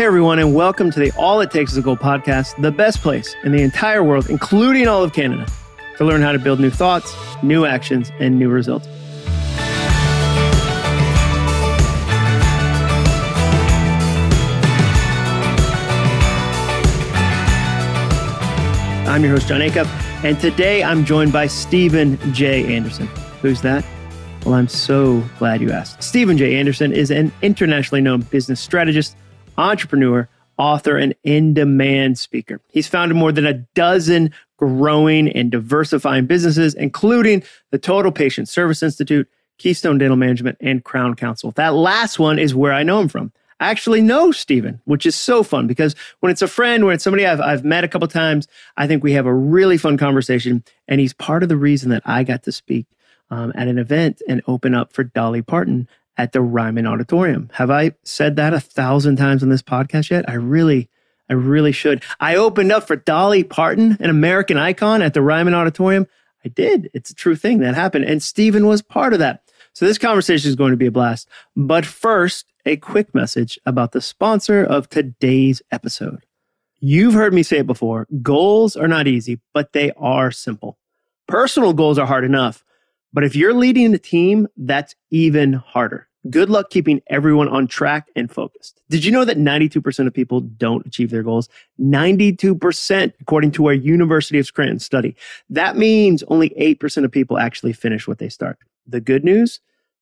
hey everyone, and welcome to the All It Takes is a Goal podcast, the best place in the entire world, including all of Canada, to learn how to build new thoughts, new actions, and new results. I'm your host, Jon Acuff, and today I'm joined by Stephen J. Anderson. Who's that? Well, I'm so glad you asked. Stephen J. Anderson is an internationally known business strategist, entrepreneur, author, and in demand speaker. He's founded more than a dozen growing and diversifying businesses, including the Total Patient Service Institute, Keystone Dental Management, and Crown Council. That last one is where I know him from. I actually know Stephen, which is so fun because when it's a friend, when it's somebody I've, I've met a couple times, I think we have a really fun conversation. And he's part of the reason that I got to speak um, at an event and open up for Dolly Parton at the Ryman Auditorium. Have I said that a thousand times on this podcast yet? I really, I really should. I opened up for Dolly Parton, an American icon at the Ryman Auditorium. I did. It's a true thing that happened. And Stephen was part of that. So this conversation is going to be a blast. But first, a quick message about the sponsor of today's episode. You've heard me say it before goals are not easy, but they are simple. Personal goals are hard enough, but if you're leading a team, that's even harder. Good luck keeping everyone on track and focused. Did you know that 92% of people don't achieve their goals? 92%, according to our University of Scranton study. That means only 8% of people actually finish what they start. The good news,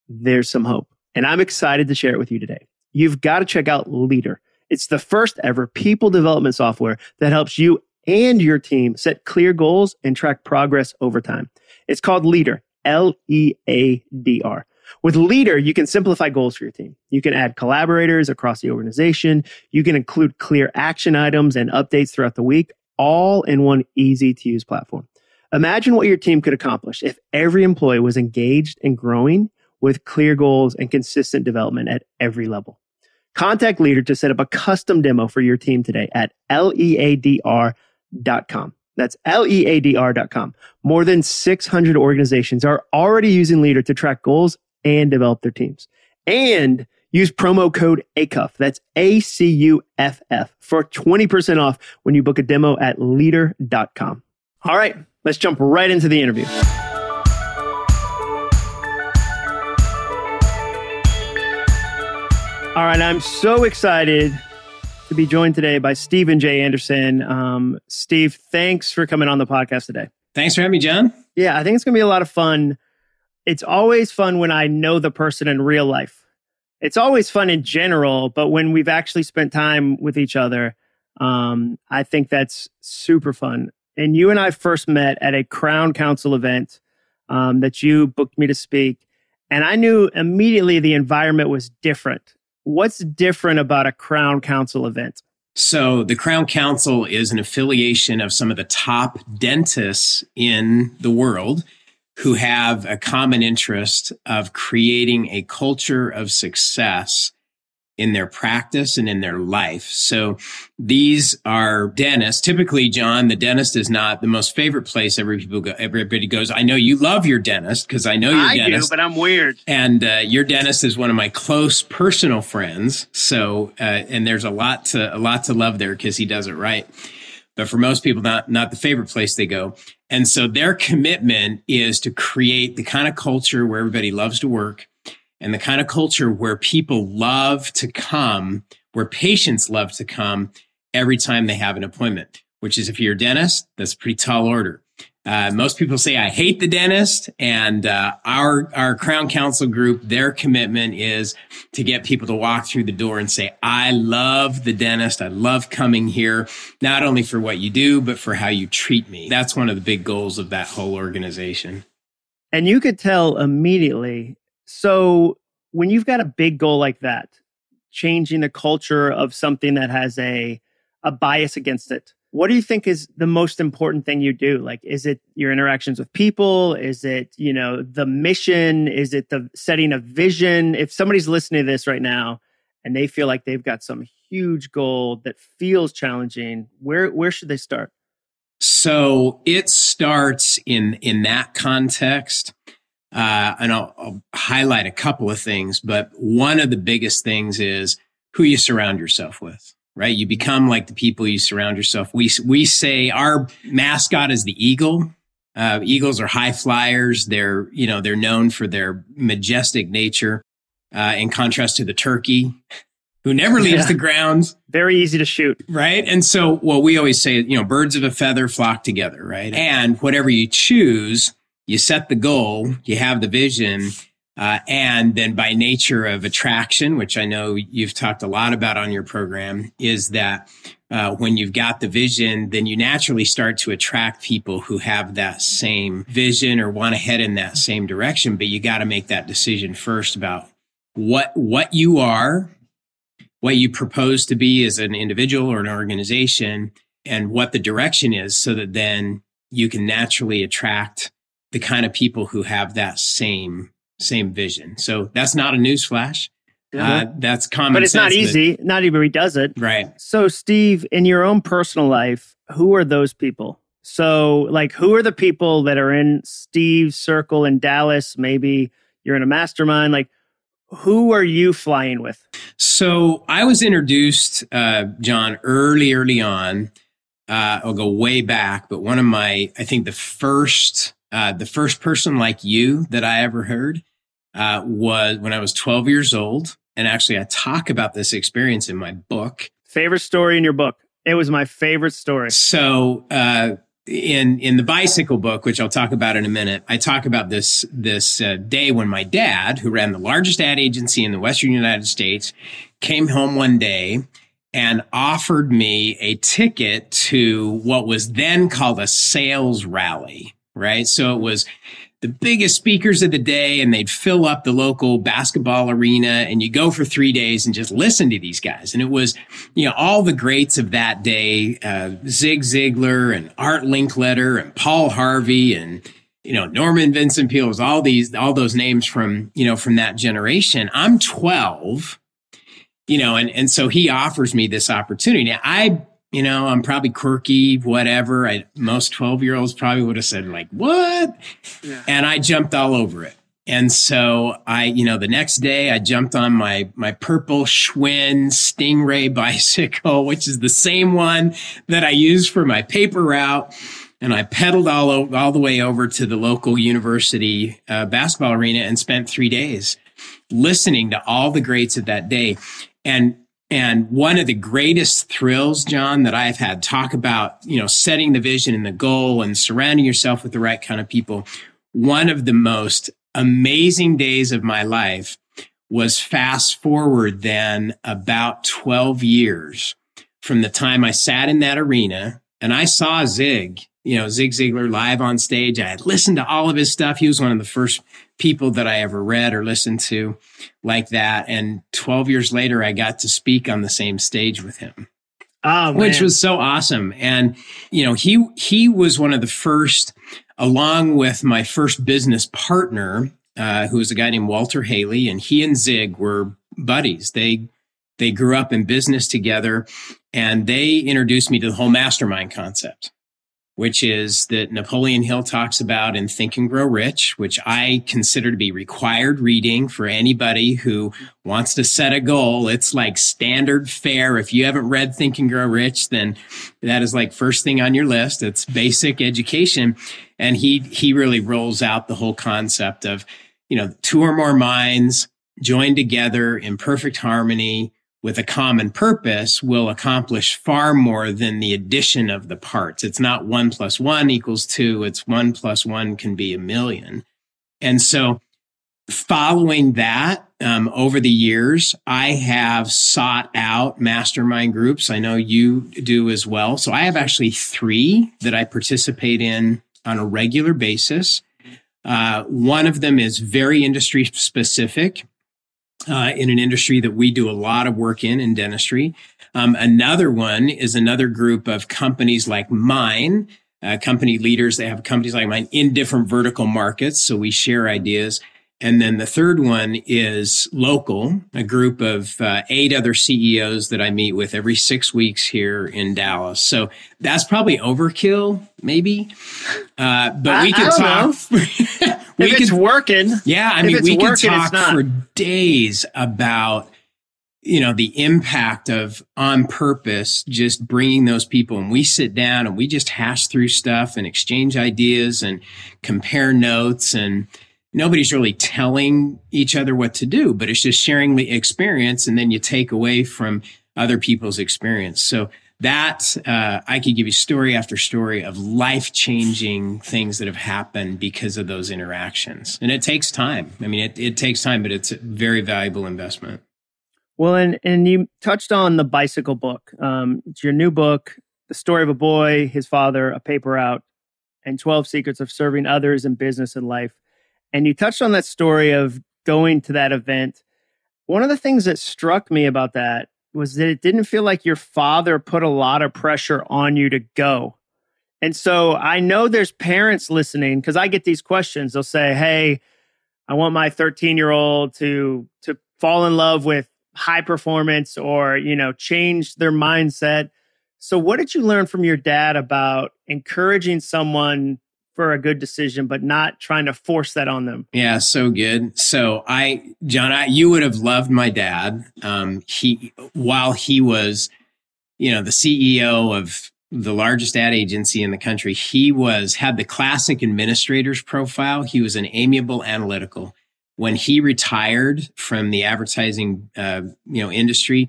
there's some hope and I'm excited to share it with you today. You've got to check out Leadr. It's the first ever people development software that helps you and your team set clear goals and track progress over time. It's called Leadr, L E A D R. With Leadr, you can simplify goals for your team. You can add collaborators across the organization. You can include clear action items and updates throughout the week, all in one easy to use platform. Imagine what your team could accomplish if every employee was engaged and growing with clear goals and consistent development at every level. Contact Leadr to set up a custom demo for your team today at leadr.com. That's leadr.com. More than 600 organizations are already using Leadr to track goals and develop their teams. And use promo code ACUFF. That's A C U F F for 20% off when you book a demo at leadr.com. All right, let's jump right into the interview. All right, I'm so excited to be joined today by Stephen J. Anderson. Um, Steve, thanks for coming on the podcast today. Thanks for having me, Jon. Yeah, I think it's going to be a lot of fun. It's always fun when I know the person in real life. It's always fun in general, but when we've actually spent time with each other, um, I think that's super fun. And you and I first met at a Crown Council event um, that you booked me to speak. And I knew immediately the environment was different What's different about a Crown Council event? So, the Crown Council is an affiliation of some of the top dentists in the world who have a common interest of creating a culture of success in their practice and in their life. So these are dentists. Typically, Jon, the dentist is not the most favorite place every people go, everybody goes. I know you love your dentist because I know your I dentist. do, but I'm weird. And uh, your dentist is one of my close personal friends. So, uh, and there's a lot to a lot to love there because he does it right. But for most people, not not the favorite place they go. And so their commitment is to create the kind of culture where everybody loves to work and the kind of culture where people love to come, where patients love to come every time they have an appointment, which is if you're a dentist, that's a pretty tall order. Uh, most people say I hate the dentist, and uh, our our Crown Council group, their commitment is to get people to walk through the door and say, "I love the dentist. I love coming here, not only for what you do, but for how you treat me." That's one of the big goals of that whole organization. And you could tell immediately so when you've got a big goal like that, changing the culture of something that has a a bias against it, what do you think is the most important thing you do? Like, is it your interactions with people? Is it, you know, the mission? Is it the setting a vision? If somebody's listening to this right now and they feel like they've got some huge goal that feels challenging, where where should they start? So it starts in in that context uh, and I'll, I'll highlight a couple of things, but one of the biggest things is who you surround yourself with, right? You become like the people you surround yourself. We we say our mascot is the eagle. Uh, eagles are high flyers. They're you know they're known for their majestic nature. Uh, in contrast to the turkey, who never leaves yeah. the ground. Very easy to shoot. Right. And so what we always say, you know, birds of a feather flock together, right? And whatever you choose, you set the goal, you have the vision, uh, and then by nature of attraction, which I know you've talked a lot about on your program, is that uh, when you've got the vision, then you naturally start to attract people who have that same vision or want to head in that same direction. But you got to make that decision first about what what you are, what you propose to be as an individual or an organization, and what the direction is, so that then you can naturally attract the kind of people who have that same same vision. So that's not a newsflash. Yeah. Uh, that's common. But it's sense, not easy. But, not everybody does it. Right. So, Steve, in your own personal life, who are those people? So, like, who are the people that are in Steve's circle in Dallas? Maybe you're in a mastermind. Like, who are you flying with? So, I was introduced, uh, Jon, early, early on. Uh, I'll go way back, but one of my, I think the first, uh, the first person like you that I ever heard uh, was when I was 12 years old. And actually, I talk about this experience in my book. Favorite story in your book? It was my favorite story. So, uh, in in the bicycle book, which I'll talk about in a minute, I talk about this this uh, day when my dad, who ran the largest ad agency in the Western United States, came home one day and offered me a ticket to what was then called a sales rally. Right, so it was the biggest speakers of the day and they'd fill up the local basketball arena and you go for three days and just listen to these guys. And it was, you know, all the greats of that day, uh, Zig Ziglar and Art Linkletter and Paul Harvey and, you know, Norman Vincent Peale was all these, all those names from, you know, from that generation. I'm 12, you know, and, and so he offers me this opportunity. Now, I you know, I'm probably quirky, whatever. I, most 12 year olds probably would have said, like, what? Yeah. And I jumped all over it. And so I, you know, the next day I jumped on my, my purple Schwinn Stingray bicycle, which is the same one that I used for my paper route. And I pedaled all, o- all the way over to the local university uh, basketball arena and spent three days listening to all the greats of that day. And and one of the greatest thrills, Jon, that I've had talk about, you know, setting the vision and the goal and surrounding yourself with the right kind of people. One of the most amazing days of my life was fast forward then about 12 years from the time I sat in that arena and I saw Zig, you know, Zig Ziglar live on stage. I had listened to all of his stuff. He was one of the first people that I ever read or listened to like that. And 12 years later, I got to speak on the same stage with him. Oh, which was so awesome. And, you know, he, he was one of the first, along with my first business partner, uh, who was a guy named Walter Hailey, and he and Zig were buddies. They, they grew up in business together and they introduced me to the whole mastermind concept which is that Napoleon Hill talks about in Think and Grow Rich, which I consider to be required reading for anybody who wants to set a goal. It's like standard fare. If you haven't read Think and Grow Rich, then that is like first thing on your list. It's basic education. And he, he really rolls out the whole concept of, you know, two or more minds joined together in perfect harmony with a common purpose will accomplish far more than the addition of the parts. It's not one plus one equals two. It's one plus one can be a million. And so following that, um, over the years, I have sought out mastermind groups. I know you do as well. So I have actually three that I participate in on a regular basis. Uh, one of them is very industry specific uh, in an industry that we do a lot of work in, in dentistry. Um, another one is another group of companies like mine, uh, company leaders. They have companies like mine in different vertical markets. So we share ideas. And then the third one is local, a group of uh, eight other CEOs that I meet with every six weeks here in Dallas. So that's probably overkill, maybe. Uh, but I, we could talk. we it's working. Yeah, I mean, we could talk for days about you know, the impact of on purpose, just bringing those people and we sit down and we just hash through stuff and exchange ideas and compare notes and nobody's really telling each other what to do, but it's just sharing the experience. And then you take away from other people's experience. So that uh, I could give you story after story of life changing things that have happened because of those interactions. And it takes time. I mean, it, it takes time, but it's a very valuable investment. Well, and and you touched on the bicycle book. Um, it's your new book, the story of a boy, his father, a paper Out, and twelve secrets of serving others in business and life. And you touched on that story of going to that event. One of the things that struck me about that was that it didn't feel like your father put a lot of pressure on you to go. And so I know there's parents listening because I get these questions. They'll say, "Hey, I want my 13 year old to to fall in love with high performance or, you know, change their mindset. So what did you learn from your dad about encouraging someone for a good decision, but not trying to force that on them? Yeah, so good. So I, Jon, I, you would have loved my dad. Um, he, while he was, you know, the CEO of the largest ad agency in the country, he was, had the classic administrator's profile. He was an amiable, analytical when he retired from the advertising uh, you know industry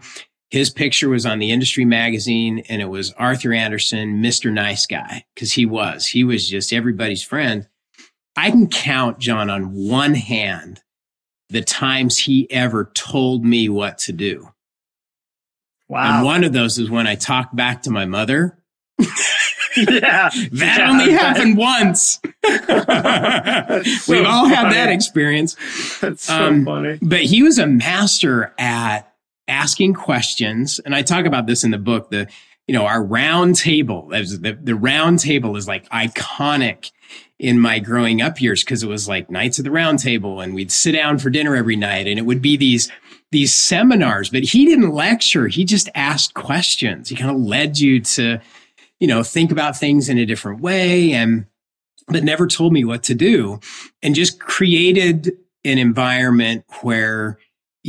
his picture was on the industry magazine and it was arthur Anderson, mr nice guy because he was he was just everybody's friend i can count john on one hand the times he ever told me what to do wow and one of those is when i talked back to my mother yeah. that yeah, only happened once. so We've all funny. had that experience. That's so um, funny. But he was a master at asking questions. And I talk about this in the book. The, you know, our round table, the, the round table is like iconic in my growing up years because it was like nights at the round table and we'd sit down for dinner every night and it would be these these seminars but he didn't lecture he just asked questions he kind of led you to you know, think about things in a different way and, but never told me what to do and just created an environment where,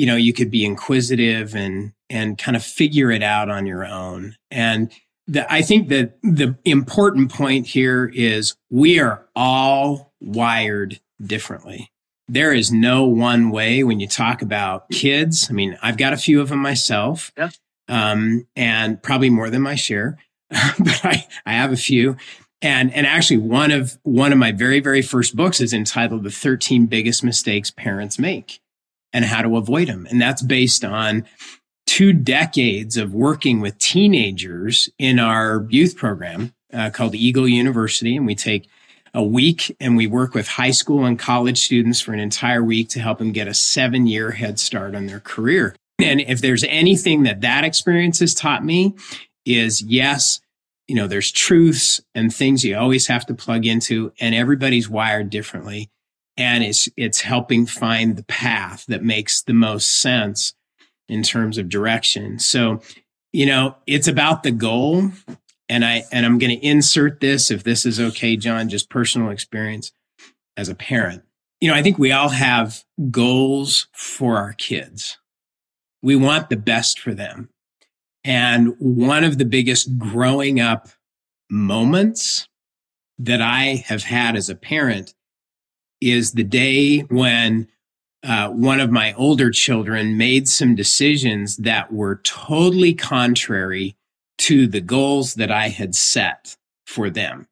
you know, you could be inquisitive and, and kind of figure it out on your own. And the, I think that the important point here is we are all wired differently. There is no one way when you talk about kids. I mean, I've got a few of them myself. Yeah. Um, and probably more than my share. but I, I have a few. And, and actually one of, one of my very, very first books is entitled The 13 Biggest Mistakes Parents Make and How to Avoid Them. And that's based on two decades of working with teenagers in our youth program uh, called Eagle University. And we take a week and we work with high school and college students for an entire week to help them get a seven year head start on their career. And if there's anything that that experience has taught me, is yes, you know, there's truths and things you always have to plug into and everybody's wired differently. And it's, it's helping find the path that makes the most sense in terms of direction. So, you know, it's about the goal. And I, and I'm going to insert this if this is okay, Jon, just personal experience as a parent. You know, I think we all have goals for our kids. We want the best for them. And one of the biggest growing up moments that I have had as a parent is the day when uh, one of my older children made some decisions that were totally contrary to the goals that I had set for them.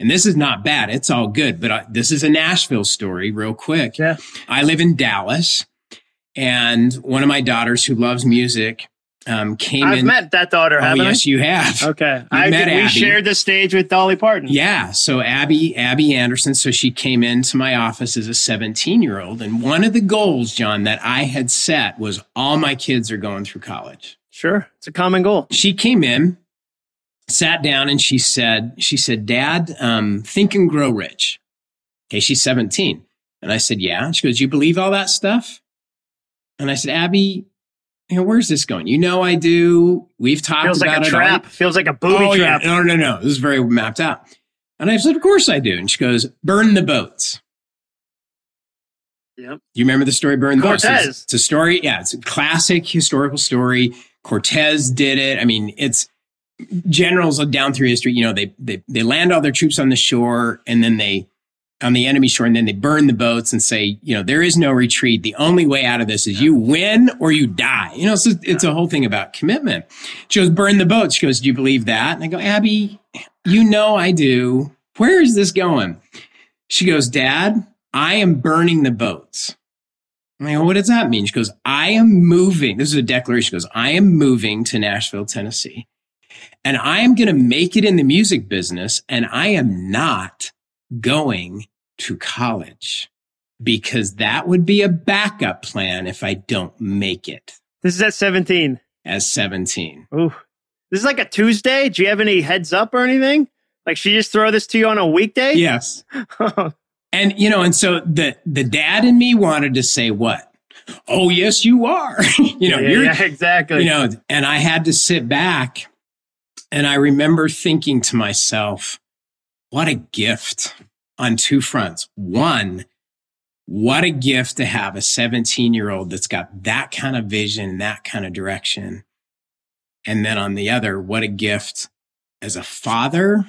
And this is not bad. It's all good. But I, this is a Nashville story, real quick. Yeah. I live in Dallas, and one of my daughters who loves music um, came I've in. met that daughter. Oh, yes, I? you have. Okay, I met did, We shared the stage with Dolly Parton. Yeah, so Abby, Abby Anderson. So she came into my office as a 17 year old, and one of the goals, Jon, that I had set was all my kids are going through college. Sure, it's a common goal. She came in, sat down, and she said, "She said, Dad, um, think and grow rich." Okay, she's 17, and I said, "Yeah." She goes, "You believe all that stuff?" And I said, Abby, you know, where's this going? You know, I do. We've talked Feels about like a it. trap. All. Feels like a booby oh, trap. Yeah. No, no, no. This is very mapped out. And I said, of course I do. And she goes, burn the boats. Yep. You remember the story Burn the Boats? Cortez. It's, it's a story. Yeah, it's a classic historical story. Cortez did it. I mean, it's generals down through history. You know, they they they land all their troops on the shore, and then they on the enemy shore, and then they burn the boats and say, you know, there is no retreat. The only way out of this is you win or you die. You know, so it's a whole thing about commitment. She goes, burn the boats. She goes, do you believe that? And I go, Abby, you know I do. Where is this going? She goes, Dad, I am burning the boats. I go, what does that mean? She goes, I am moving. This is a declaration. She goes, I am moving to Nashville, Tennessee, and I am going to make it in the music business, and I am not going to college because that would be a backup plan if I don't make it This is at 17. as 17. Ooh. This is like a Tuesday. Do you have any heads up or anything? Like she just throw this to you on a weekday? Yes. And you know, and so the the dad in me wanted to say what? Oh yes, you are. you know, yeah, you're yeah, exactly. you know, and I had to sit back and I remember thinking to myself, what a gift on two fronts. One, what a gift to have a 17 year old that's got that kind of vision, that kind of direction. And then on the other, what a gift as a father.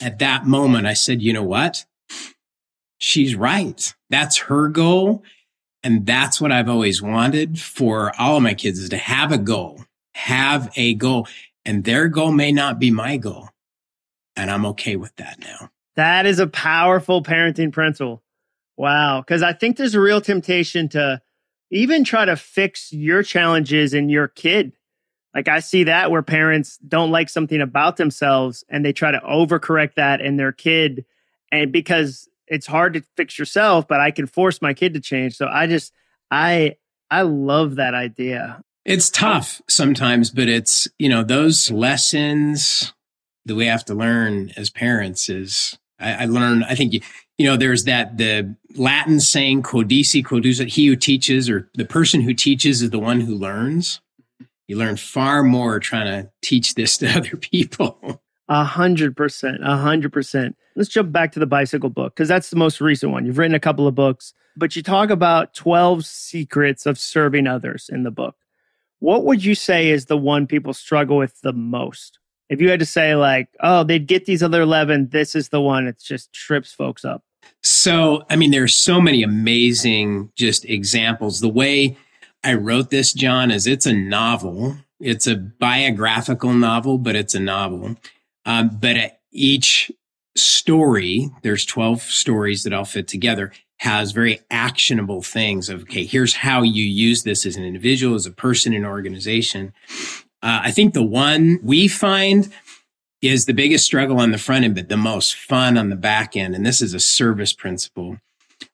At that moment, I said, you know what? She's right. That's her goal. And that's what I've always wanted for all of my kids is to have a goal, have a goal. And their goal may not be my goal. And I'm okay with that now. That is a powerful parenting principle. Wow. Because I think there's a real temptation to even try to fix your challenges in your kid. Like I see that where parents don't like something about themselves and they try to overcorrect that in their kid. And because it's hard to fix yourself, but I can force my kid to change. So I just, I, I love that idea. It's tough sometimes, but it's, you know, those lessons that we have to learn as parents is I, I learned, I think, you, know, there's that, the Latin saying, codici, coducit, he who teaches or the person who teaches is the one who learns. You learn far more trying to teach this to other people. A hundred percent, a hundred percent. Let's jump back to the bicycle book because that's the most recent one. You've written a couple of books, but you talk about 12 secrets of serving others in the book. What would you say is the one people struggle with the most? If you had to say, like, oh, they'd get these other 11, this is the one, it just trips folks up. So, I mean, there's so many amazing just examples. The way I wrote this, Jon, is it's a novel. It's a biographical novel, but it's a novel. Um, but each story, there's 12 stories that all fit together, has very actionable things of, okay, here's how you use this as an individual, as a person, an organization. Uh, I think the one we find is the biggest struggle on the front end, but the most fun on the back end. And this is a service principle.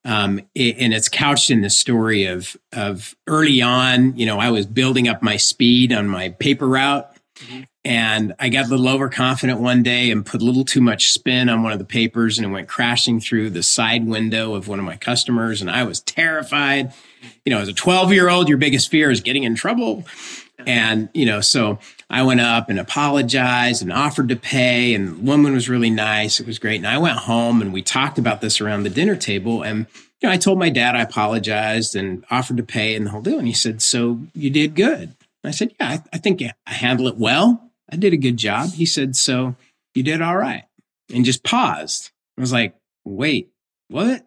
Um, and it's couched in the story of, of early on, you know, I was building up my speed on my paper route. And I got a little overconfident one day and put a little too much spin on one of the papers and it went crashing through the side window of one of my customers. And I was terrified. You know, as a 12 year old, your biggest fear is getting in trouble. And, you know, so I went up and apologized and offered to pay. And the woman was really nice. It was great. And I went home and we talked about this around the dinner table. And, you know, I told my dad I apologized and offered to pay and the whole deal. And he said, So you did good. I said, Yeah, I, I think I handled it well. I did a good job. He said, So you did all right. And just paused. I was like, Wait, what?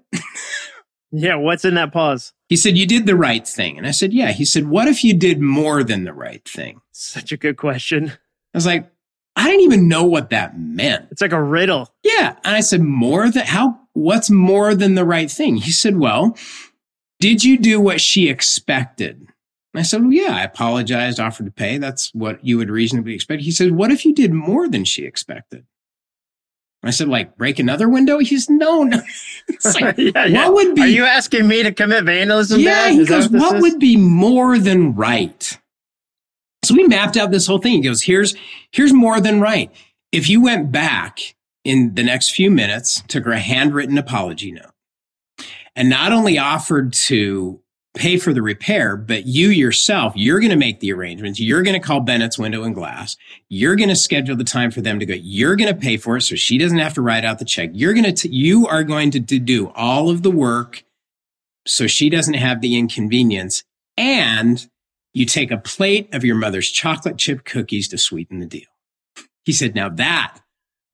yeah, what's in that pause? He said, You did the right thing. And I said, Yeah. He said, What if you did more than the right thing? Such a good question. I was like, I didn't even know what that meant. It's like a riddle. Yeah. And I said, More than how? What's more than the right thing? He said, Well, did you do what she expected? And I said, Well, yeah, I apologized, offered to pay. That's what you would reasonably expect. He said, What if you did more than she expected? I said, like, break another window? He's no, no. Like, yeah, yeah. What would be? Are you asking me to commit vandalism? Yeah, he goes, what, what would be more than right? So we mapped out this whole thing. He goes, here's, here's more than right. If you went back in the next few minutes, took her a handwritten apology note, and not only offered to pay for the repair, but you yourself, you're going to make the arrangements. You're going to call Bennett's Window and Glass. You're going to schedule the time for them to go. You're going to pay for it so she doesn't have to write out the check. You're going to, you are going to do all of the work so she doesn't have the inconvenience. And you take a plate of your mother's chocolate chip cookies to sweeten the deal. He said, now that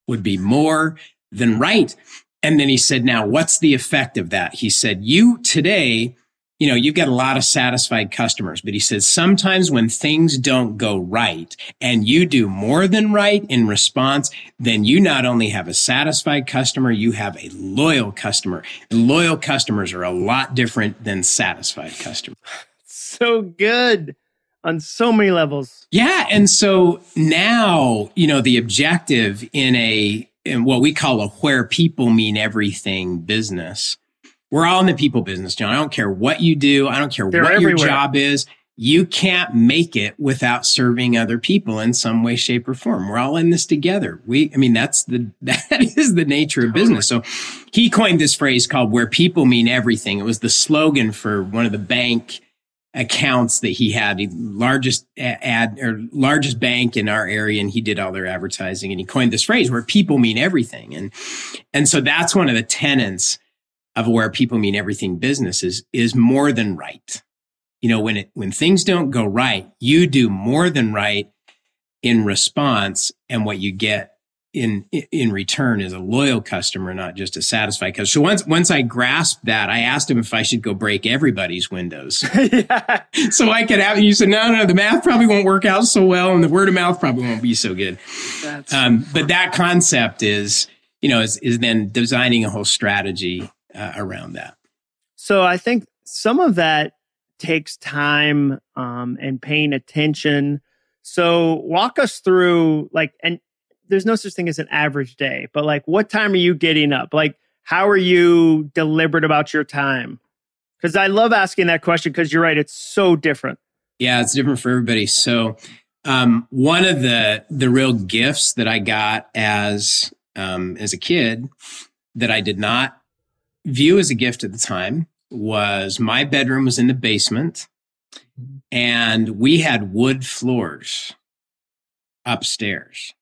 would be more than right. And then he said, now what's the effect of that? He said, you today you know, you've got a lot of satisfied customers, but he says sometimes when things don't go right and you do more than right in response, then you not only have a satisfied customer, you have a loyal customer. And loyal customers are a lot different than satisfied customers. So good on so many levels. Yeah. And so now, you know, the objective in a, in what we call a where people mean everything business we're all in the people business, Jon. I don't care what you do. I don't care They're what everywhere. your job is. You can't make it without serving other people in some way, shape, or form. We're all in this together. We, I mean, that's the, that is the nature of business. So he coined this phrase called where people mean everything. It was the slogan for one of the bank accounts that he had, the largest ad or largest bank in our area. And he did all their advertising and he coined this phrase where people mean everything. And, and so that's one of the tenets of where people mean everything business is, is more than right. You know, when it, when things don't go right, you do more than right in response. And what you get in, in return is a loyal customer, not just a satisfied customer. So once, once I grasped that, I asked him if I should go break everybody's windows. yeah. So I could have, you said, no, no, the math probably won't work out so well. And the word of mouth probably won't be so good. Um, but that concept is, you know, is, is then designing a whole strategy uh, around that. So I think some of that takes time um, and paying attention. So walk us through like, and there's no such thing as an average day, but like, what time are you getting up? Like, how are you deliberate about your time? Because I love asking that question because you're right, it's so different. Yeah, it's different for everybody. So um, one of the the real gifts that I got as um, as a kid that I did not view as a gift at the time was my bedroom was in the basement and we had wood floors upstairs.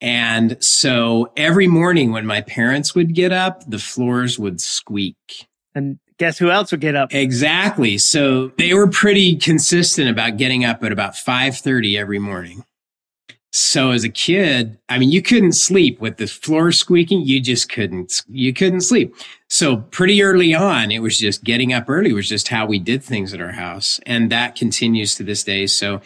And so every morning when my parents would get up, the floors would squeak. And guess who else would get up? Exactly. So they were pretty consistent about getting up at about 5:30 every morning. So as a kid, I mean, you couldn't sleep with the floor squeaking. You just couldn't, you couldn't sleep. So pretty early on, it was just getting up early was just how we did things at our house. And that continues to this day. So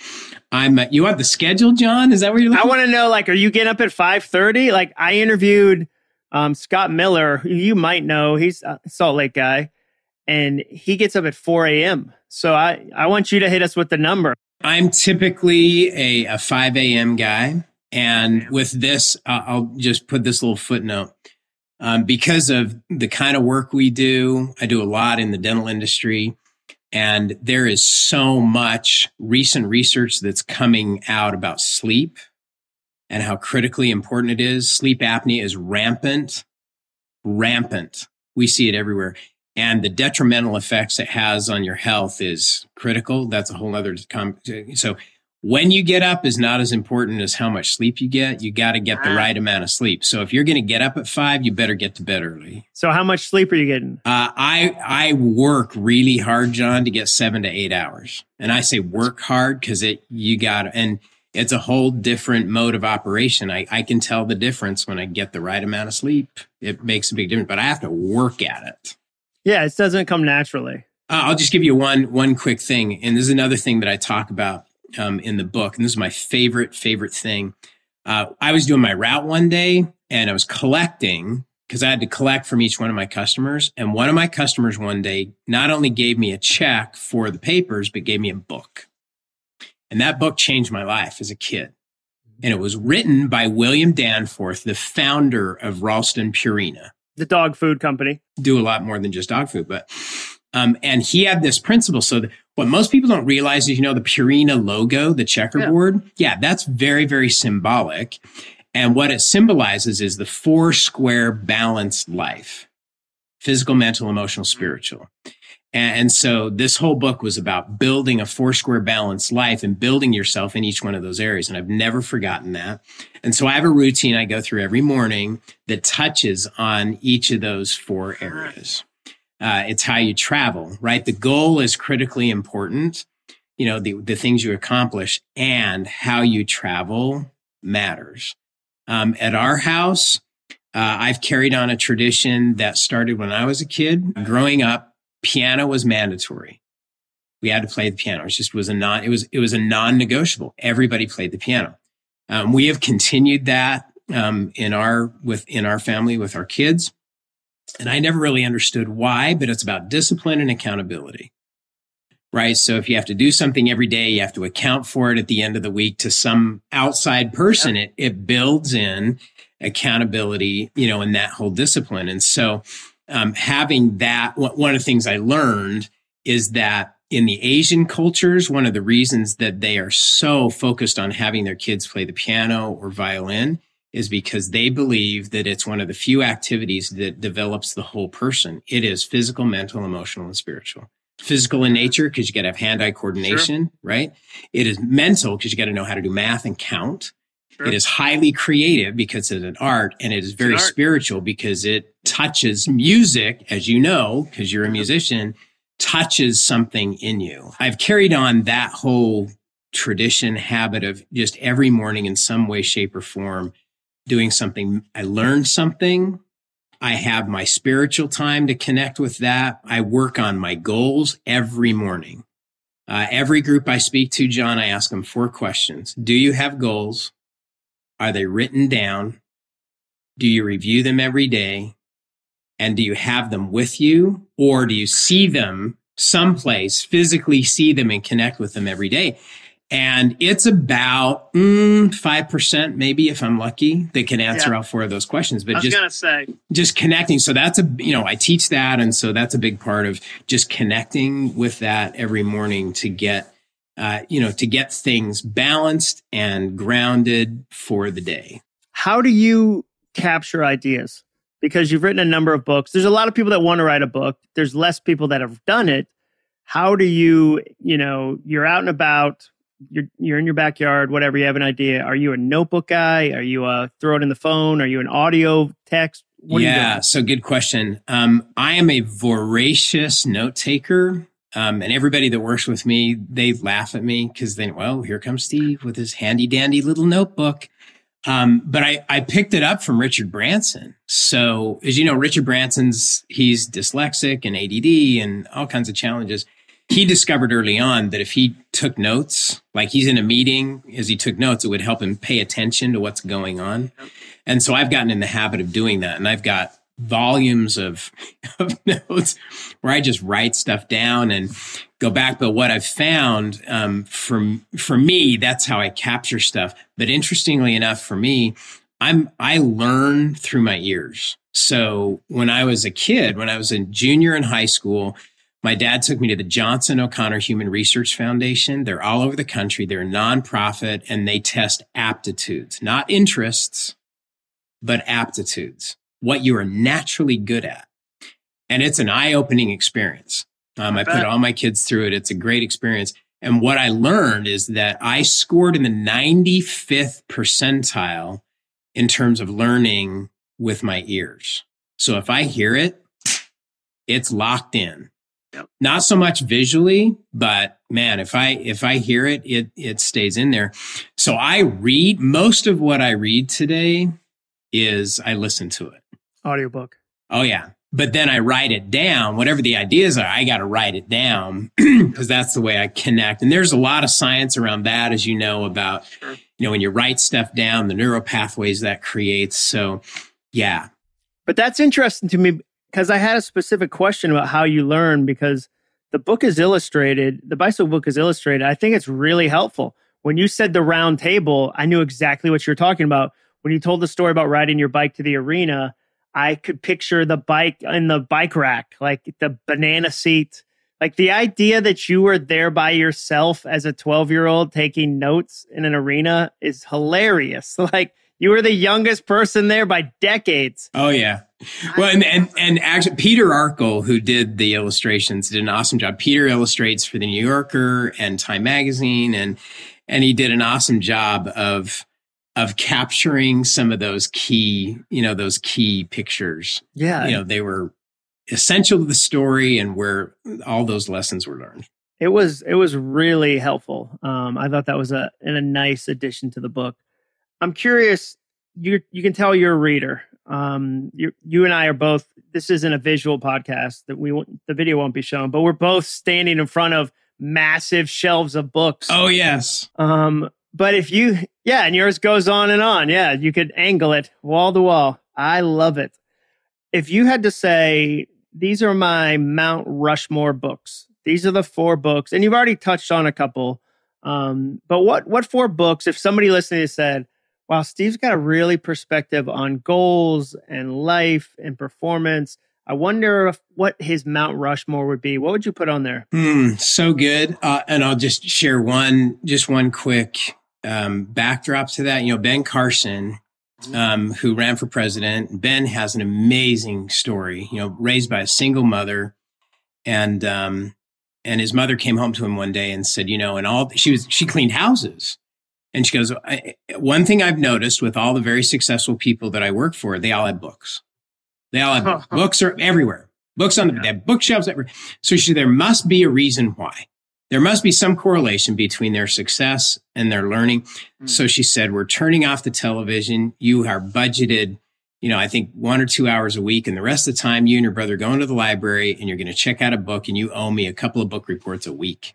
I'm, you want the schedule, Jon? Is that what you're looking I want to know, like, are you getting up at 530? Like I interviewed, um, Scott Miller, who you might know. He's a Salt Lake guy and he gets up at 4 a.m. So I, I want you to hit us with the number. I'm typically a, a 5 a.m. guy. And with this, uh, I'll just put this little footnote. Um, because of the kind of work we do, I do a lot in the dental industry. And there is so much recent research that's coming out about sleep and how critically important it is. Sleep apnea is rampant, rampant. We see it everywhere and the detrimental effects it has on your health is critical. That's a whole other com- so when you get up is not as important as how much sleep you get. You got to get the right amount of sleep. So if you're going to get up at five, you better get to bed early. So how much sleep are you getting? Uh, I I work really hard, Jon, to get seven to eight hours, and I say work hard because it you got and it's a whole different mode of operation. I, I can tell the difference when I get the right amount of sleep. It makes a big difference, but I have to work at it. Yeah, it doesn't come naturally. Uh, I'll just give you one one quick thing, and this is another thing that I talk about um, in the book, and this is my favorite favorite thing. Uh, I was doing my route one day, and I was collecting because I had to collect from each one of my customers. And one of my customers one day not only gave me a check for the papers, but gave me a book, and that book changed my life as a kid. And it was written by William Danforth, the founder of Ralston Purina the dog food company. Do a lot more than just dog food, but um, and he had this principle. So what most people don't realize is, you know, the Purina logo, the checkerboard. Yeah. yeah, that's very, very symbolic. And what it symbolizes is the four square balanced life physical, mental, emotional, spiritual. And so this whole book was about building a four square balanced life and building yourself in each one of those areas. And I've never forgotten that. And so I have a routine I go through every morning that touches on each of those four areas. Uh, it's how you travel, right? The goal is critically important. You know, the, the things you accomplish and how you travel matters. Um, at our house, uh, I've carried on a tradition that started when I was a kid. Growing up, piano was mandatory. We had to play the piano. It just was a non, it was, it was a non-negotiable. Everybody played the piano. Um, we have continued that, um, in our, with, in our family with our kids. And I never really understood why, but it's about discipline and accountability. Right. So if you have to do something every day, you have to account for it at the end of the week to some outside person. It, it builds in accountability, you know, and that whole discipline. And so, um, having that, one of the things I learned is that in the Asian cultures, one of the reasons that they are so focused on having their kids play the piano or violin is because they believe that it's one of the few activities that develops the whole person. It is physical, mental, emotional, and spiritual. Physical in nature, because you got to have hand eye coordination, sure. right? It is mental, because you got to know how to do math and count. Sure. It is highly creative because it's an art, and it is very spiritual because it touches music, as you know, because you're a musician, touches something in you. I've carried on that whole tradition habit of just every morning in some way, shape, or form doing something. I learned something. I have my spiritual time to connect with that. I work on my goals every morning. Uh, every group I speak to, Jon, I ask them four questions. Do you have goals? Are they written down? Do you review them every day? And do you have them with you or do you see them someplace, physically see them and connect with them every day? And it's about mm, 5%, maybe if I'm lucky, that can answer yeah. all four of those questions. But just, gonna say. just connecting. So that's a, you know, I teach that. And so that's a big part of just connecting with that every morning to get, uh, you know, to get things balanced and grounded for the day. How do you capture ideas? Because you've written a number of books. There's a lot of people that want to write a book. There's less people that have done it. How do you, you know, you're out and about you're you're in your backyard, whatever. You have an idea. Are you a notebook guy? Are you a throw it in the phone? Are you an audio text? What yeah, so good question. Um, I am a voracious note taker. Um, and everybody that works with me, they laugh at me because then, well, here comes Steve with his handy dandy little notebook. Um, but I, I picked it up from Richard Branson. So as you know, Richard Branson's, he's dyslexic and ADD and all kinds of challenges he discovered early on that if he took notes, like he's in a meeting, as he took notes, it would help him pay attention to what's going on. And so I've gotten in the habit of doing that. And I've got volumes of, of notes where I just write stuff down and go back. But what I've found um, for, for me, that's how I capture stuff. But interestingly enough, for me, I'm I learn through my ears. So when I was a kid, when I was a junior in high school, my dad took me to the Johnson O'Connor Human Research Foundation. They're all over the country. They're a nonprofit and they test aptitudes, not interests, but aptitudes, what you are naturally good at. And it's an eye opening experience. Um, I, I put all my kids through it. It's a great experience. And what I learned is that I scored in the 95th percentile in terms of learning with my ears. So if I hear it, it's locked in. Yep. Not so much visually, but man, if I if I hear it, it it stays in there. So I read most of what I read today is I listen to it. Audiobook. Oh yeah. But then I write it down. Whatever the ideas are, I got to write it down because that's the way I connect. And there's a lot of science around that, as you know, about, you know, when you write stuff down, the neural pathways that creates. So yeah. But that's interesting to me because I had a specific question about how you learn because the book is illustrated. The bicycle book is illustrated. I think it's really helpful. When you said the round table, I knew exactly what you're talking about. When you told the story about riding your bike to the arena, I could picture the bike in the bike rack, like the banana seat. Like the idea that you were there by yourself as a 12 year old taking notes in an arena is hilarious. Like you were the youngest person there by decades. Oh yeah. Well, and, and, and actually Peter Arkle, who did the illustrations, did an awesome job. Peter illustrates for the New Yorker and Time Magazine and, and he did an awesome job of, of capturing some of those key, you know, those key pictures. Yeah. You know, they were essential to the story and where all those lessons were learned. It was it was really helpful. Um, I thought that was a a nice addition to the book. I'm curious. You you can tell you're a reader. Um, you you and I are both. This isn't a visual podcast that we won't, the video won't be shown, but we're both standing in front of massive shelves of books. Oh yes. Um, but if you yeah, and yours goes on and on. Yeah, you could angle it wall to wall. I love it. If you had to say these are my Mount Rushmore books. These are the four books, and you've already touched on a couple. Um, but what what four books? If somebody listening said, "Wow, Steve's got a really perspective on goals and life and performance," I wonder if, what his Mount Rushmore would be. What would you put on there? Mm, so good. Uh, and I'll just share one, just one quick um, backdrop to that. You know, Ben Carson um, who ran for president. Ben has an amazing story. You know, raised by a single mother, and um, and his mother came home to him one day and said, you know, and all she was she cleaned houses, and she goes, one thing I've noticed with all the very successful people that I work for, they all have books. They all have books. books are everywhere. Books on the yeah. bookshelves everywhere. So she, there must be a reason why there must be some correlation between their success and their learning. Mm-hmm. So she said, we're turning off the television. You are budgeted, you know, I think one or two hours a week. And the rest of the time, you and your brother go into the library and you're going to check out a book and you owe me a couple of book reports a week.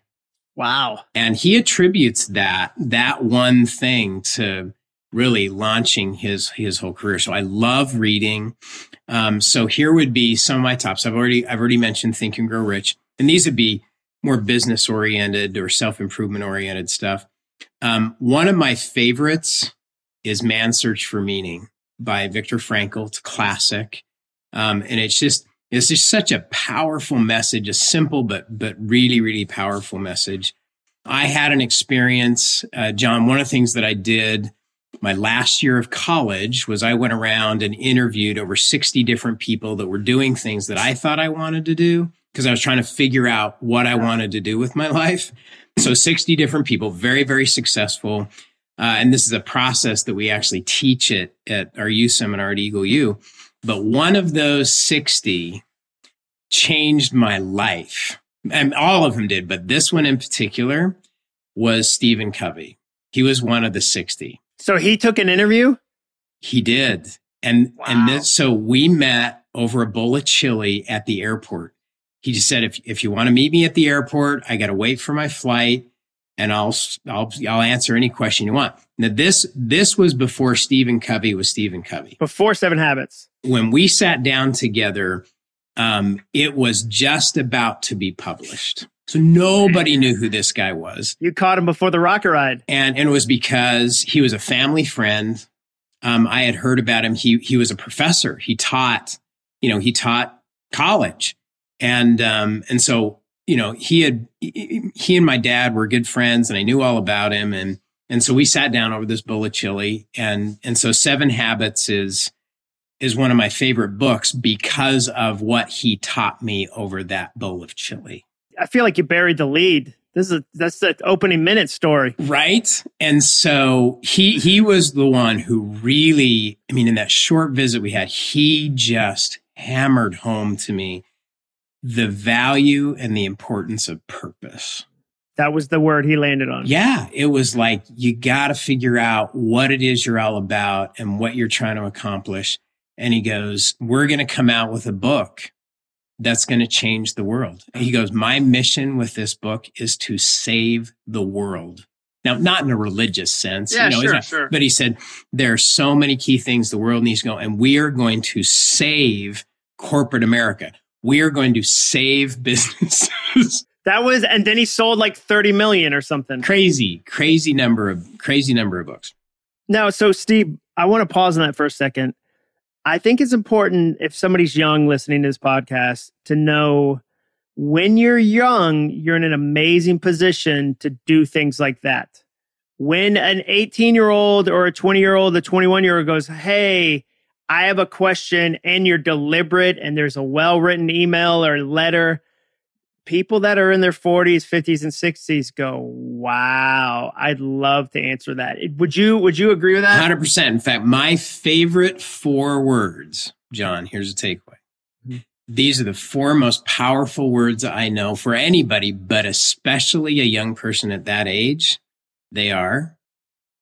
Wow. And he attributes that, that one thing to really launching his, his whole career. So I love reading. Um, so here would be some of my tops. I've already, I've already mentioned Think and Grow Rich. And these would be more business oriented or self improvement oriented stuff. Um, one of my favorites is Man's Search for Meaning by Viktor Frankl. It's classic. Um, and it's just, it's just such a powerful message, a simple, but, but really, really powerful message. I had an experience, uh, Jon, one of the things that I did my last year of college was I went around and interviewed over 60 different people that were doing things that I thought I wanted to do because I was trying to figure out what I wanted to do with my life. So 60 different people, very, very successful. Uh, and this is a process that we actually teach it at our youth seminar at Eagle U. But one of those 60 changed my life. And all of them did, but this one in particular was Stephen Covey. He was one of the 60. So he took an interview? He did. And, wow. and this, so we met over a bowl of chili at the airport he just said, if, if you want to meet me at the airport, I got to wait for my flight and I'll, I'll, I'll answer any question you want. Now this, this was before Stephen Covey was Stephen Covey. Before Seven Habits. When we sat down together, um, it was just about to be published. So nobody knew who this guy was. You caught him before the rocket ride. And, and it was because he was a family friend. Um, I had heard about him. He, he was a professor. He taught, you know, he taught college. And, um, and so, you know, he had, he and my dad were good friends and I knew all about him. And, and so we sat down over this bowl of chili and, and so Seven Habits is, is one of my favorite books because of what he taught me over that bowl of chili. I feel like you buried the lead. This is a, that's the opening minute story. Right. And so he he was the one who really, I mean, in that short visit we had, he just hammered home to me the value and the importance of purpose. That was the word he landed on. Yeah. It was like, you got to figure out what it is you're all about and what you're trying to accomplish. And he goes, we're going to come out with a book that's going to change the world. And he goes, my mission with this book is to save the world. Now, not in a religious sense, yeah, you know, sure, not, sure. but he said, there are so many key things the world needs to go, and we are going to save corporate America we are going to save businesses. that was, and then he sold like 30 million or something. Crazy, crazy number of, crazy number of books. Now, so Steve, I want to pause on that for a second. I think it's important if somebody's young listening to this podcast to know when you're young, you're in an amazing position to do things like that. When an 18 year old or a 20 year old, a 21 year old goes, Hey, I have a question and you're deliberate and there's a well written email or letter, people that are in their 40s, 50s, and 60s go, wow, I'd love to answer that. Would you would you agree with that? 100%. In fact, my favorite four words, Jon, here's a takeaway. Mm-hmm. these are the four most powerful words I know for anybody, but especially a young person at that age. They are,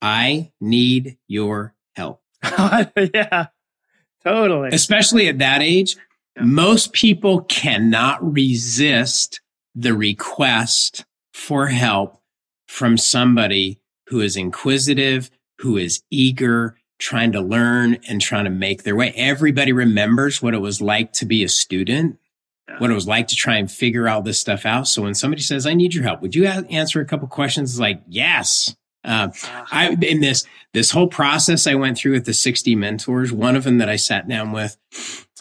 I need your help. yeah, totally. Especially at that age, yeah. most people cannot resist the request for help from somebody who is inquisitive, who is eager, trying to learn and trying to make their way. Everybody remembers what it was like to be a student, yeah. what it was like to try and figure all this stuff out. So when somebody says, I need your help, would you answer a couple questions? It's like, yes. Uh, I, in this, this whole process I went through with the 60 mentors, one of them that I sat down with,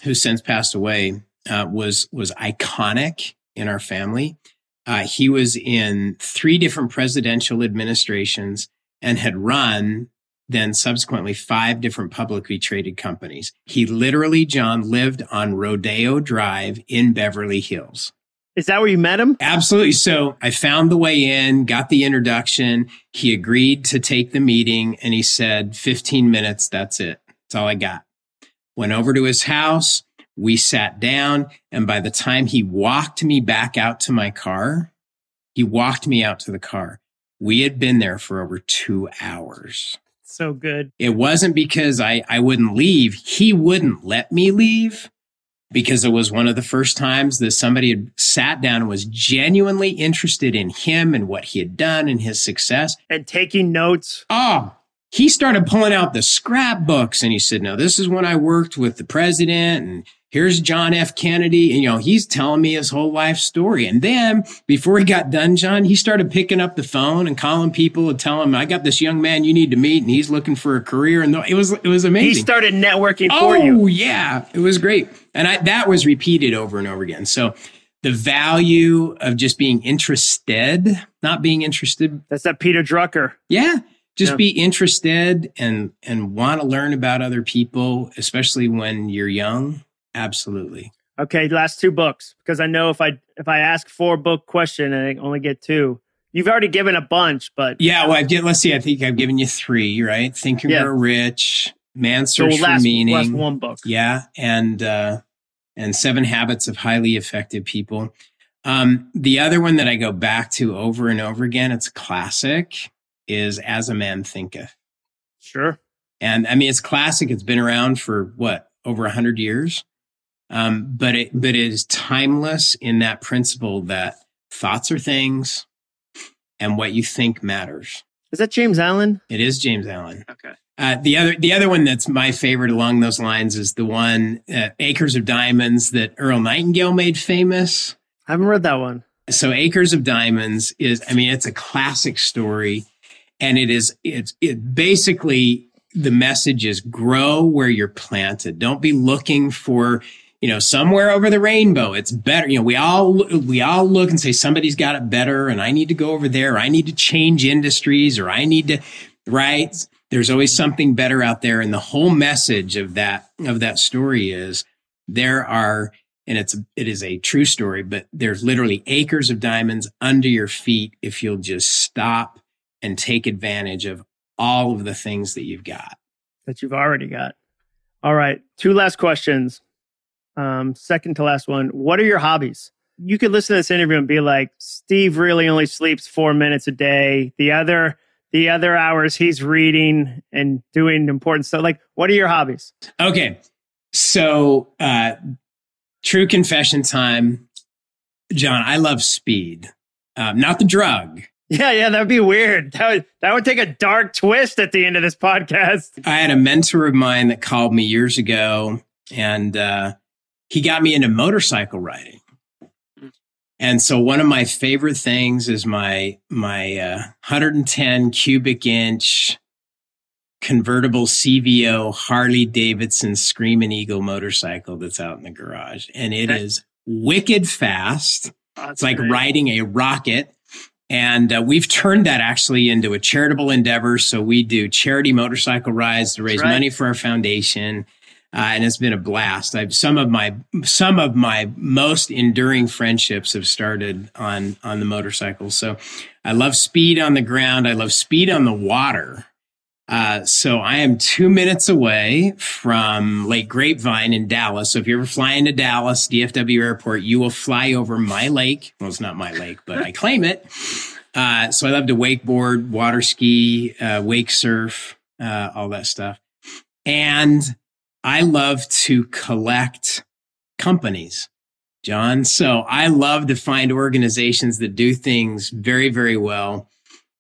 who since passed away, uh, was, was iconic in our family. Uh, he was in three different presidential administrations and had run then subsequently five different publicly traded companies. He literally, Jon, lived on Rodeo Drive in Beverly Hills. Is that where you met him? Absolutely. So I found the way in, got the introduction. He agreed to take the meeting and he said, 15 minutes, that's it. That's all I got. Went over to his house. We sat down. And by the time he walked me back out to my car, he walked me out to the car. We had been there for over two hours so good. It wasn't because I, I wouldn't leave. He wouldn't let me leave because it was one of the first times that somebody had sat down and was genuinely interested in him and what he had done and his success. And taking notes. Oh, he started pulling out the scrapbooks and he said, no, this is when I worked with the president and here's John F. Kennedy. And, you know, he's telling me his whole life story. And then before he got done, Jon, he started picking up the phone and calling people and telling them, I got this young man you need to meet and he's looking for a career. And it was, it was amazing. He started networking oh, for you. Oh, yeah. It was great. And I, that was repeated over and over again. So the value of just being interested, not being interested. That's that Peter Drucker. Yeah just yeah. be interested and and want to learn about other people especially when you're young. Absolutely. Okay last two books because i know if i if i ask four book question and i only get two. You've already given a bunch but yeah well i've given let's see i think i've given you three right? Think and yeah. grow rich man search so last, for meaning. last one book. Yeah and uh and seven habits of highly effective people. Um the other one that i go back to over and over again it's classic is As a Man Thinketh. Sure. And I mean, it's classic. It's been around for what, over a hundred years? Um, but it, but it is timeless in that principle that thoughts are things and what you think matters. Is that James Allen? It is James Allen. Okay. Uh, the other, the other one that's my favorite along those lines is the one uh, "Acres of Diamonds" that Earl Nightingale made famous. I haven't read that one. So, "Acres of Diamonds" is, I mean, it's a classic story and it is it's it basically the message is grow where you're planted. Don't be looking for you know somewhere over the rainbow. It's better you know we all we all look and say somebody's got it better and i need to go over there i need to change industries or i need to right? There's always something better out there. And the whole message of that of that story is there are and it's it is a true story but there's literally acres of diamonds under your feet if you'll just stop and take advantage of all of the things that you've got. That you've already got. All right. Two last questions. Um, second to last one. What are your hobbies? You could listen to this interview and be like, Steve really only sleeps four minutes a day. The other the other hours he's reading and doing important stuff. Like, what are your hobbies? Okay. So uh true confession time. Jon, I love speed. Um, not the drug, yeah, yeah, that would be weird. That would that would take a dark twist at the end of this podcast. I had a mentor of mine that called me years ago, and uh, he got me into motorcycle riding. And so one of my favorite things is my my uh, 110 cubic inch convertible CVO Harley Davidson Screaming Eagle motorcycle that's out in the garage, and it is wicked fast. It's like great. riding a rocket and uh, we've turned that actually into a charitable endeavor. So we do charity motorcycle rides to raise right. money for our foundation. Uh, and it's been a blast. I've some of my some of my most enduring friendships have started on on the motorcycle. So I love speed on the ground. I love speed on the water. Uh, so I am two minutes away from Lake Grapevine in Dallas. So if you're ever flying to Dallas, DFW airport, you will fly over my lake. Well, it's not my lake, but I claim it. Uh, so I love to wakeboard, water ski, uh, wake surf, uh, all that stuff. And I love to collect companies, Jon. So I love to find organizations that do things very, very well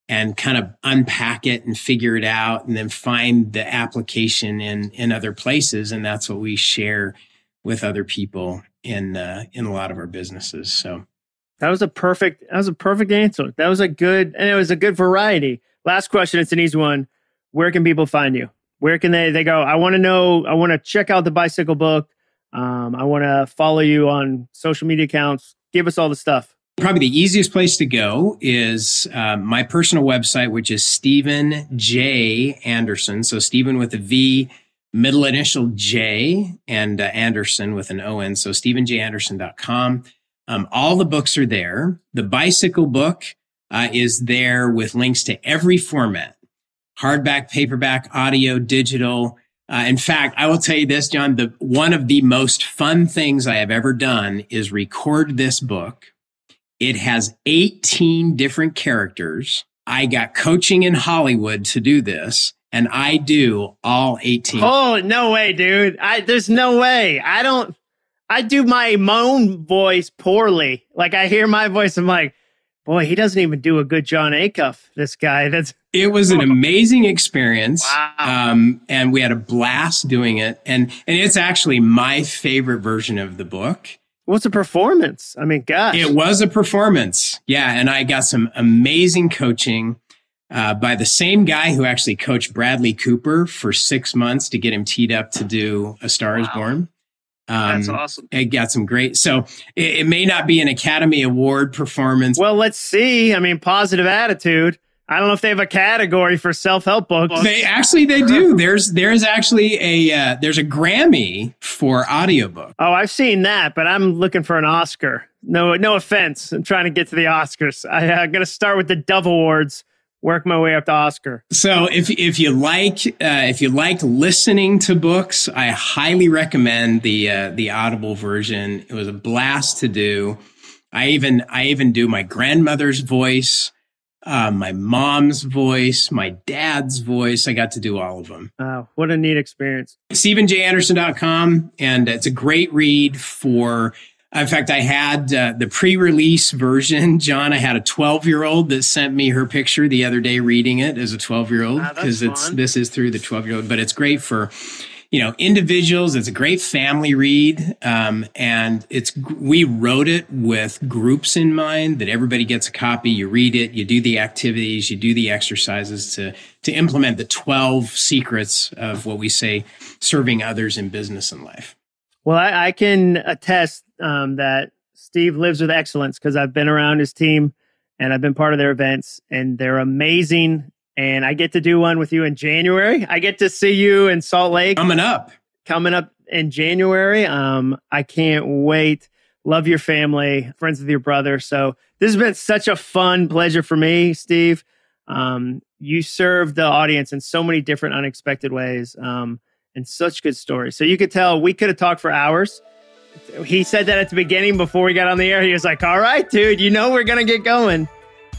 and kind of unpack it and figure it out and then find the application in in other places. And that's what we share with other people in uh, in a lot of our businesses. So that was a perfect that was a perfect answer. That was a good and it was a good variety. Last question it's an easy one. Where can people find you? Where can they they go? I want to know i want to check out the bicycle book. Um, i want to follow you on social media accounts. Give us all the stuff Probably the easiest place to go is uh, my personal website, which is Stephen J. Anderson. So Stephen with a V, middle initial J, and uh, Anderson with an O N. So StephenJAnderson.com. Um, all the books are there. The bicycle book uh, is there with links to every format hardback, paperback, audio, digital. Uh, in fact, I will tell you this, Jon, the, one of the most fun things I have ever done is record this book it has 18 different characters. I got coaching in Hollywood to do this and I do all 18. Oh, no way, dude. I, there's no way. I don't, I do my own voice poorly. Like I hear my voice. I'm like, boy, he doesn't even do a good Jon Acuff. This guy. That's, it was an amazing experience. Wow. Um, and we had a blast doing it. And, and it's actually my favorite version of the book. What's a performance? I mean, gosh. It was a performance. Yeah. And I got some amazing coaching uh, by the same guy who actually coached Bradley Cooper for six months to get him teed up to do A Star wow. is Born. Um, That's awesome. It got some great. So it, it may not be an Academy Award performance. Well, let's see. I mean, positive attitude. I don't know if they have a category for self help books. They actually they do. There's there's actually a uh, there's a Grammy for audiobook. Oh, I've seen that, but I'm looking for an Oscar. No, no offense. I'm trying to get to the Oscars. I, am going to start with the Dove Awards. Work my way up to Oscar. So if if you like uh, if you like listening to books, I highly recommend the uh, the Audible version. It was a blast to do. I even I even do my grandmother's voice uh, my mom's voice, my dad's voice. I got to do all of them. Wow, what a neat experience. StephenJAnderson.com. And it's a great read for, in fact, I had uh, the pre release version. Jon, I had a 12 year old that sent me her picture the other day reading it as a 12 year old because it's, this is through the 12 year old, but it's great for, you know, individuals. It's a great family read. Um, and it's, we wrote it with groups in mind that everybody gets a copy. You read it, you do the activities, you do the exercises to, to implement the 12 secrets of what we say serving others in business and life. Well, I, I can attest um, that Steve lives with excellence because I've been around his team and I've been part of their events, and they're amazing and I get to do one with you in January. I get to see you in Salt Lake coming up, coming up in January. Um, I can't wait. Love your family, friends with your brother. So this has been such a fun pleasure for me, Steve. Um, you serve the audience in so many different unexpected ways, um, and such good stories. So you could tell we could have talked for hours. He said that at the beginning before we got on the air. He was like, "All right, dude, you know we're gonna get going."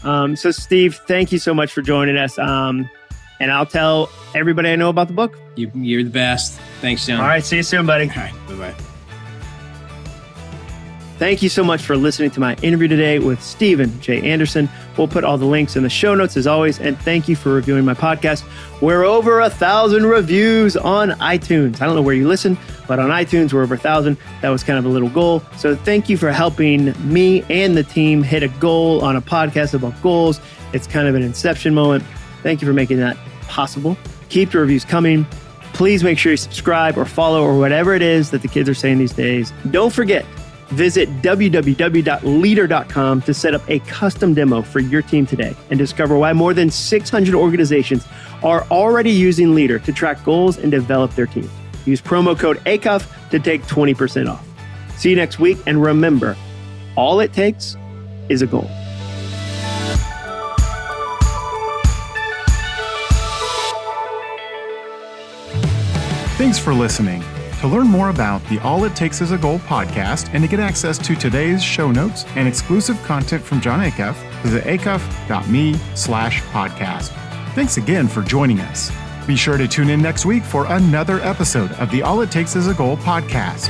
Um, so, Steve, thank you so much for joining us. Um, and I'll tell everybody I know about the book. You, are the best. Thanks, Jon. All right. See you soon, buddy. All right. Bye bye. Thank you so much for listening to my interview today with Stephen J. Anderson. We'll put all the links in the show notes as always. And thank you for reviewing my podcast. We're over a thousand reviews on iTunes. I don't know where you listen, but on iTunes, we're over a thousand. That was kind of a little goal. So thank you for helping me and the team hit a goal on a podcast about goals. It's kind of an inception moment. Thank you for making that possible. Keep the reviews coming. Please make sure you subscribe or follow or whatever it is that the kids are saying these days. Don't forget, Visit www.leadr.com to set up a custom demo for your team today and discover why more than 600 organizations are already using Leadr to track goals and develop their teams. Use promo code ACUFF to take 20% off. See you next week, and remember, all it takes is a goal. Thanks for listening. To learn more about the All It Takes Is a Goal podcast and to get access to today's show notes and exclusive content from Jon Acuff, visit acuff.me slash podcast. Thanks again for joining us. Be sure to tune in next week for another episode of the All It Takes Is a Goal podcast.